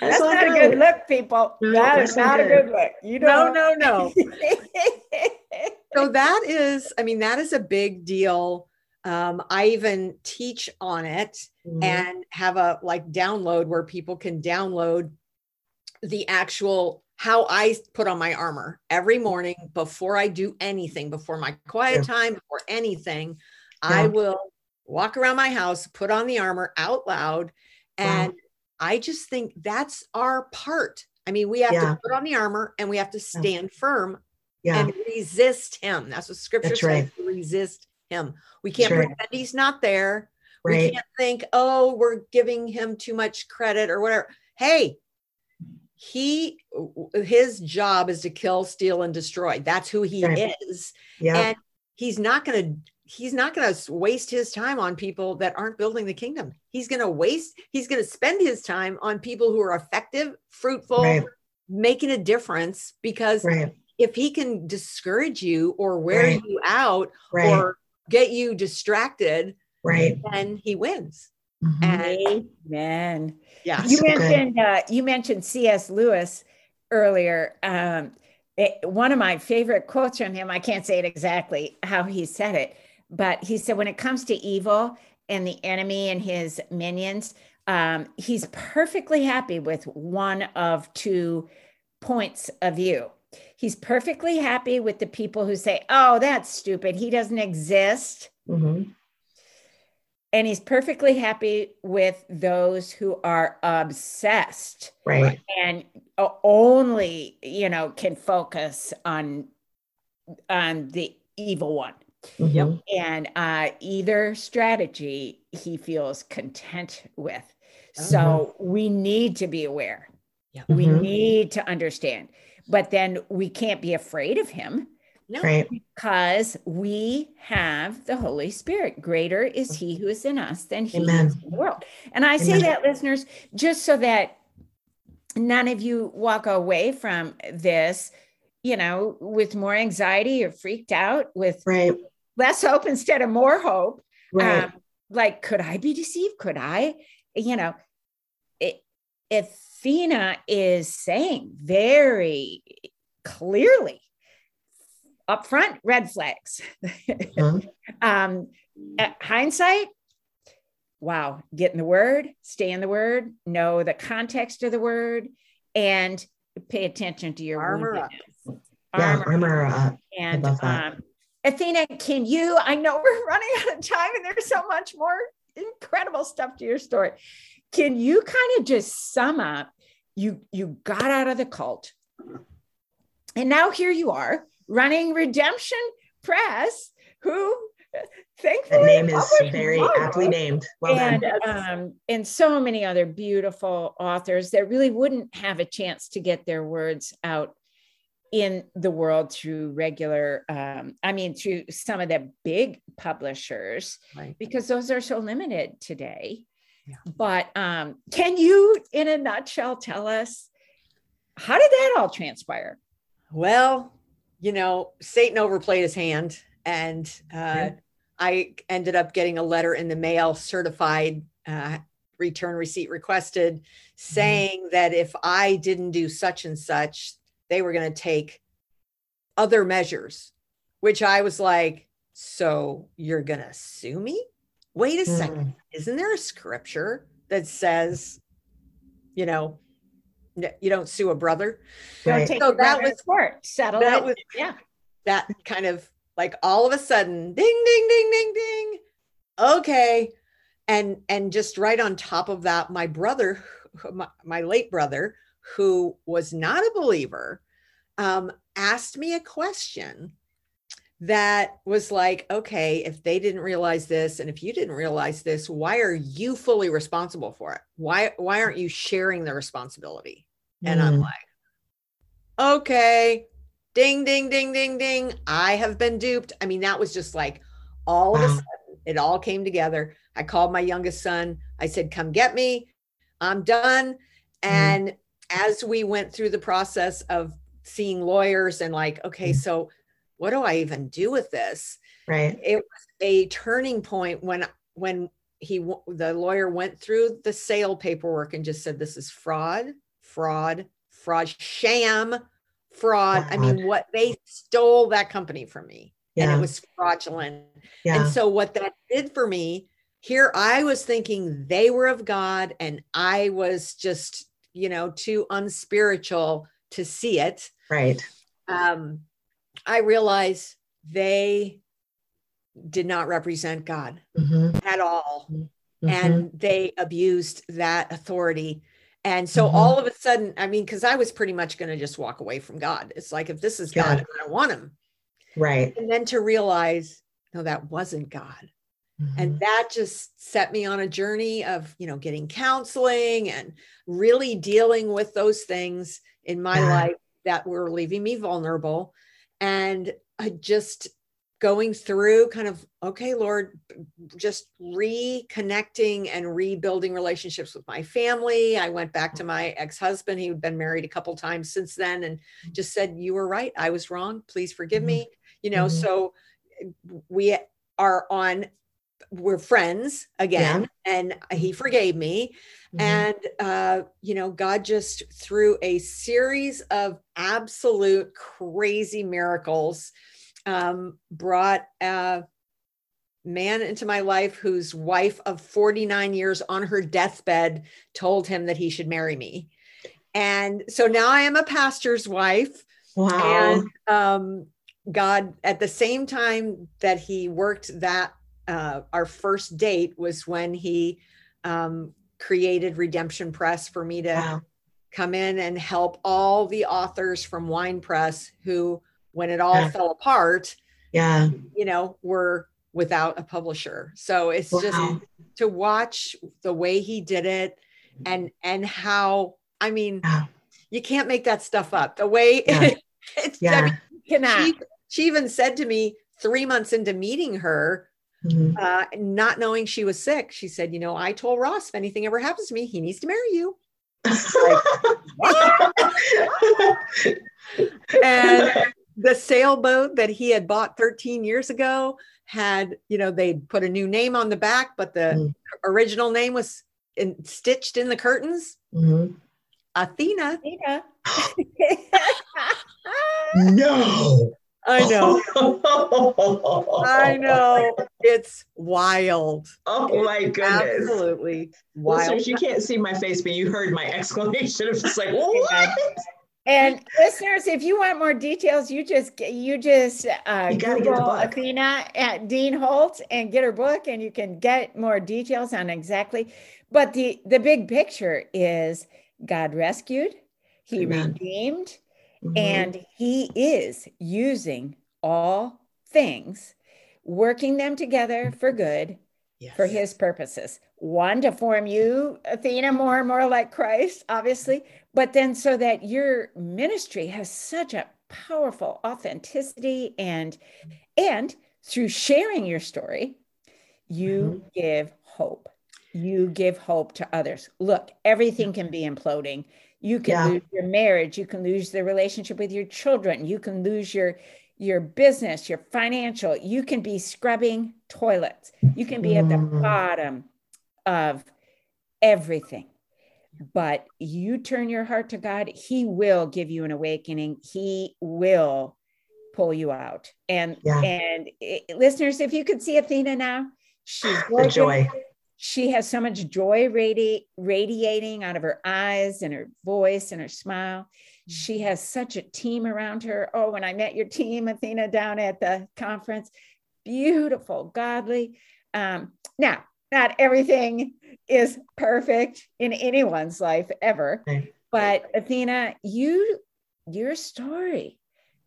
That's, That's not a good look, people. No, that's not not a good. good look. You no don't. no no so that is i mean that is a big deal um, i even teach on it Mhm. and have a like download where people can download the actual how i put on my armor every morning before i do anything before my quiet Yeah. time before anything i will walk around my house put on the armor out loud Wow. and i just think that's our part i mean we have Yeah. to put on the armor and we have to stand firm yeah. and resist him. That's what scripture That's says. right. Resist him. We can't That's right. pretend he's not there. We can't think, oh, we're giving him too much credit or whatever. Hey, he his job is to kill, steal, and destroy. That's who he Right. is. Yeah. And he's not gonna he's not going to waste his time on people that aren't building the kingdom. He's going to waste, he's going to spend his time on people who are effective, fruitful, Right. making a difference because Right. If he can discourage you or wear Right. you out Right. or get you distracted, right. then he wins. Mhm. And Amen. yeah, You So mentioned uh, you mentioned C.S. Lewis earlier. Um, it- one of my favorite quotes from him. I can't say it exactly how he said it, but he said, "When it comes to evil and the enemy and his minions, um, he's perfectly happy with one of two points of view. He's perfectly happy with the people who say, "Oh, that's stupid. He doesn't exist." Mhm. And he's perfectly happy with those who are obsessed Right. and only, you know, can focus on on the evil one. Mhm. And uh, either strategy he feels content with. So Mm-hmm. we need to be aware. Yeah. We Mhm. need to understand. But then we can't be afraid of him no, Right. because we have the Holy Spirit. Greater is He who is in us than He Amen. is in the world. And I say that, listeners, just so that none of you walk away from this, you know, with more anxiety or freaked out, with Right. less hope instead of more hope. Right. Um, like, could I be deceived? Could I? You know, it, Athena is saying very clearly up front red flags. Mhm. um, at hindsight, wow, get in the word, stay in the word, know the context of the word, and pay attention to your Armor up. woundedness. yeah. Armor Armor up. and um, Athena, can you? I know we're running out of time, and there's so much more incredible stuff to your story. Can you kind of just sum up? You you got out of the cult, and now here you are running Redemption Press, who thankfully That name is very my aptly named. Well and done. um, and so many other beautiful authors that really wouldn't have a chance to get their words out in the world through regular um, i mean through some of the big publishers Right. because those are so limited today Yeah. but um, can you in a nutshell tell us how did that all transpire Well, you know, Satan overplayed his hand, and uh, Yeah. I ended up getting a letter in the mail, certified, uh, return receipt requested, saying that if I didn't do such and such, they were going to take other measures. Which I was like, "So you're going to sue me? Wait a second, Mm. isn't there a scripture that says, you know, you don't sue a brother?" Right. So that was- court settle that it was yeah that kind of like all of a sudden ding ding ding ding ding okay and and just right on top of that my brother my, my late brother who was not a believer um, asked me a question that was like okay if they didn't realize this and if you didn't realize this why are you fully responsible for it why why aren't you sharing the responsibility and i'm Mm. like okay, ding, ding, ding, ding, ding. I have been duped. I mean, that was just like all wow. of a sudden, it all came together. I called my youngest son. I said, come get me. I'm done. Mm-hmm. And as we went through the process of seeing lawyers and like, okay, mm-hmm. so what do I even do with this? Right. It was a turning point when when he the lawyer went through the sale paperwork and just said this is fraud, fraud, fraud, sham, fraud. fraud. I mean, what they stole that company from me. Yeah. And it was fraudulent. Yeah. And so what that did for me, here I was thinking they were of God and I was just, you know, too unspiritual to see it. Right. Um, I realized they did not represent God mm-hmm. at all. Mm-hmm. And they abused that authority. And so mm-hmm. all of a sudden, I mean, because I was pretty much going to just walk away from God. It's like, if this is God, God I don't want him. Right. And then to realize, no, that wasn't God. And mm-hmm. that just set me on a journey of, you know, getting counseling and really dealing with those things in my yeah. life that were leaving me vulnerable. And I just going through kind of okay lord just reconnecting and rebuilding relationships with my family. I went back to my ex-husband. He'd been married a couple times since then and just said you were right. I was wrong. Please forgive mm-hmm. me you know mm-hmm. so we are on we're friends again yeah. and he forgave me mm-hmm. and uh you know god just through a series of absolute crazy miracles um, brought a man into my life whose wife of 49 years on her deathbed told him that he should marry me. And so now I am a pastor's wife. Wow. And um, God, at the same time that he worked that, uh, our first date was when he um, created Redemption Press for me to wow. come in and help all the authors from Wine Press who when it all yeah. fell apart, yeah, you know, were without a publisher. So it's wow. just to watch the way he did it and and how I mean, you can't make that stuff up. The way yeah. it's yeah. I mean. She, she, even said to me three months into meeting her, mm-hmm. uh, not knowing she was sick, she said, "You know, I told Ross if anything ever happens to me, he needs to marry you." like, and the sailboat that he had bought 13 years ago had, you know, they'd put a new name on the back, but the mm. original name was in, stitched in the curtains. Mm-hmm. Athena. Athena. no. I know. I know. It's wild. Oh my goodness. Absolutely wild. Listeners, you can't see my face, but you heard my exclamation. It's just like, what? And listeners, if you want more details, you just you just uh, you Google Athena at Dean Holtz and get her book, and you can get more details on exactly. But the the big picture is God rescued, He Amen. redeemed, mm-hmm. and He is using all things, working them together for good yes. for His purposes. One to form you, Athena, more and more like Christ, obviously, but then so that your ministry has such a powerful authenticity and and through sharing your story you mm-hmm. give hope you give hope to others look everything can be imploding you can yeah. lose your marriage you can lose the relationship with your children you can lose your your business your financial you can be scrubbing toilets you can be at the mm-hmm. bottom of everything but you turn your heart to God, He will give you an awakening. He will pull you out. And yeah. and it, listeners, if you could see Athena now, she's the joy. She has so much joy radi- radiating out of her eyes and her voice and her smile. She has such a team around her. Oh, when I met your team, Athena, down at the conference, beautiful, godly. Um, now, not everything is perfect in anyone's life ever. But Athena, you your story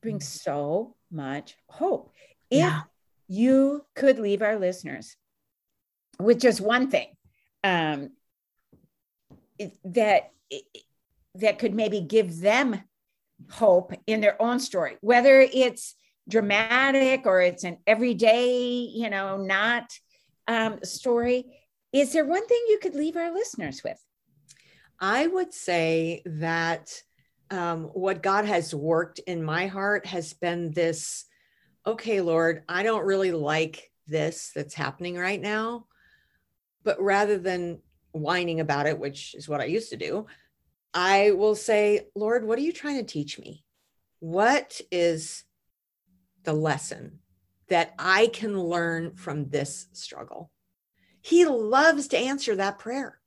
brings mm. so much hope. If yeah. you could leave our listeners with just one thing um, that that could maybe give them hope in their own story, whether it's dramatic or it's an everyday, you know, not um, story. Is there one thing you could leave our listeners with? I would say that um, what God has worked in my heart has been this okay, Lord, I don't really like this that's happening right now. But rather than whining about it, which is what I used to do, I will say, Lord, what are you trying to teach me? What is the lesson that I can learn from this struggle? He loves to answer that prayer.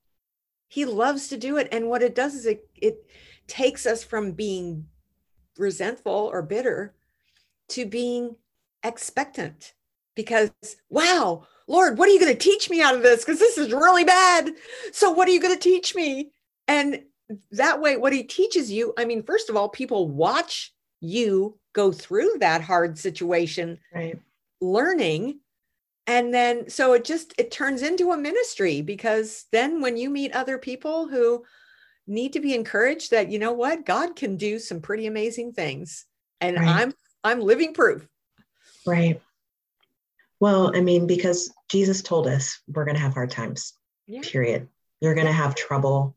He loves to do it. And what it does is it, it takes us from being resentful or bitter to being expectant because, wow, Lord, what are you going to teach me out of this? Because this is really bad. So, what are you going to teach me? And that way, what he teaches you, I mean, first of all, people watch you go through that hard situation, right. learning. And then, so it just, it turns into a ministry because then when you meet other people who need to be encouraged that, you know what, God can do some pretty amazing things. And right. I'm, I'm living proof. Right. Well, I mean, because Jesus told us we're going to have hard times, yeah. period. You're going to have trouble.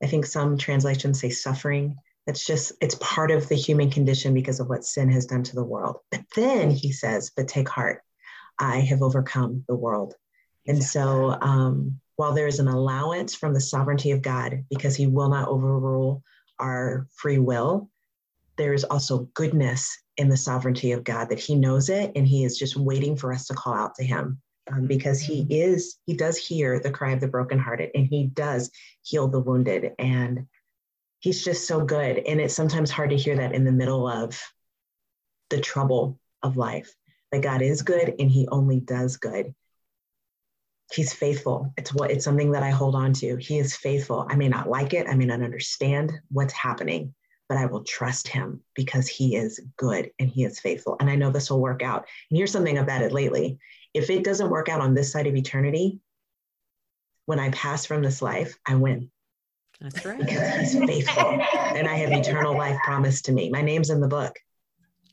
I think some translations say suffering. It's just, it's part of the human condition because of what sin has done to the world. But then he says, but take heart, I have overcome the world. And so, um, while there is an allowance from the sovereignty of God, because he will not overrule our free will, there is also goodness in the sovereignty of God that He knows it and He is just waiting for us to call out to Him um, because He mm-hmm. is, He does hear the cry of the brokenhearted and He does heal the wounded. And He's just so good. And it's sometimes hard to hear that in the middle of the trouble of life that God is good and He only does good. He's faithful. It's what it's something that I hold on to. He is faithful. I may not like it. I may not understand what's happening, but I will trust him because he is good and he is faithful. And I know this will work out. And here's something I've added lately if it doesn't work out on this side of eternity, when I pass from this life, I win. That's right. Because he's faithful and I have eternal life promised to me. My name's in the book.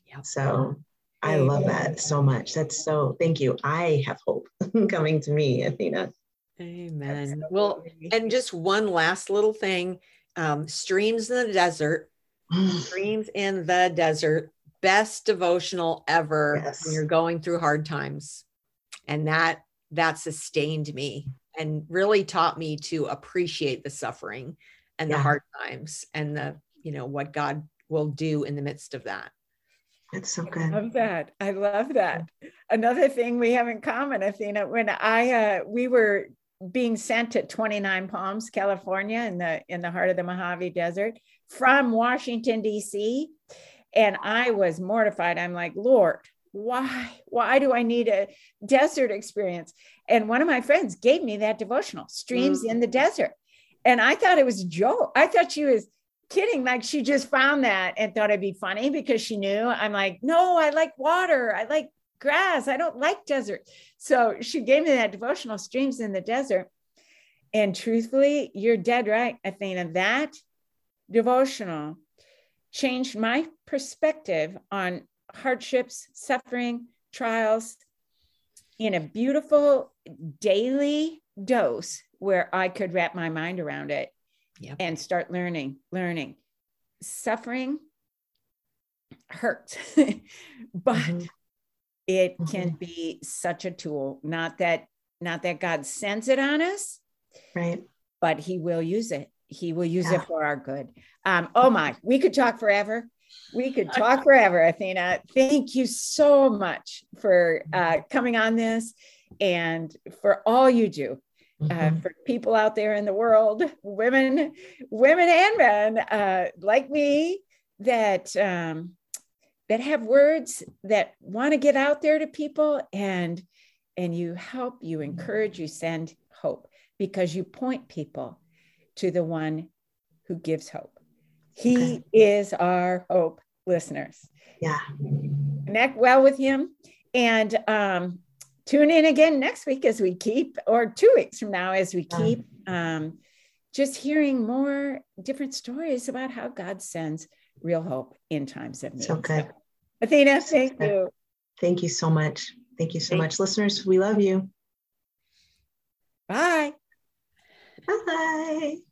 Yep. So I love that so much. That's so, thank you. I have hope coming to me, Athena. Amen. Well, and just one last little thing um, Streams in the Desert Streams in the Desert, best devotional ever yes. when you're going through hard times. And that that sustained me and really taught me to appreciate the suffering and yeah. the hard times and the, you know, what God will do in the midst of that. It's so good. I love that. I love that. Another thing we have in common, Athena, when I uh, we were being sent to 29 Palms, California, in the in the heart of the Mojave Desert from Washington D.C. And I was mortified. I'm like, Lord, why? Why do I need a desert experience? And one of my friends gave me that devotional, Streams mm. in the Desert. And I thought it was a joke. I thought she was kidding. Like she just found that and thought it'd be funny because she knew. I'm like, no, I like water. I like grass. I don't like desert. So she gave me that devotional streams in the desert. And truthfully, you're dead right, Athena. That devotional changed my perspective on hardships, suffering, trials in a beautiful daily dose where I could wrap my mind around it yep. and start learning, learning. Suffering hurts, but mm-hmm it mm-hmm. can be such a tool. Not that not that god sends it on us right. but he will use it. He will use yeah. it for our good. Um oh my we could talk forever. We could talk forever athena. Thank you so much for uh, coming on this and for all you do uh, mm-hmm. for people out there in the world women women and men uh, like me that um, that have words that want to get out there to people and and you help you encourage you send hope because you point people to the one who gives hope he okay. is our hope listeners yeah connect well with him and um, tune in again next week as we keep or two weeks from now as we keep um, just hearing more different stories about how god sends real hope in times of need. So good. Athena, thank you. Thank you so much. Thank you so much. Listeners, we love you. Bye. Bye.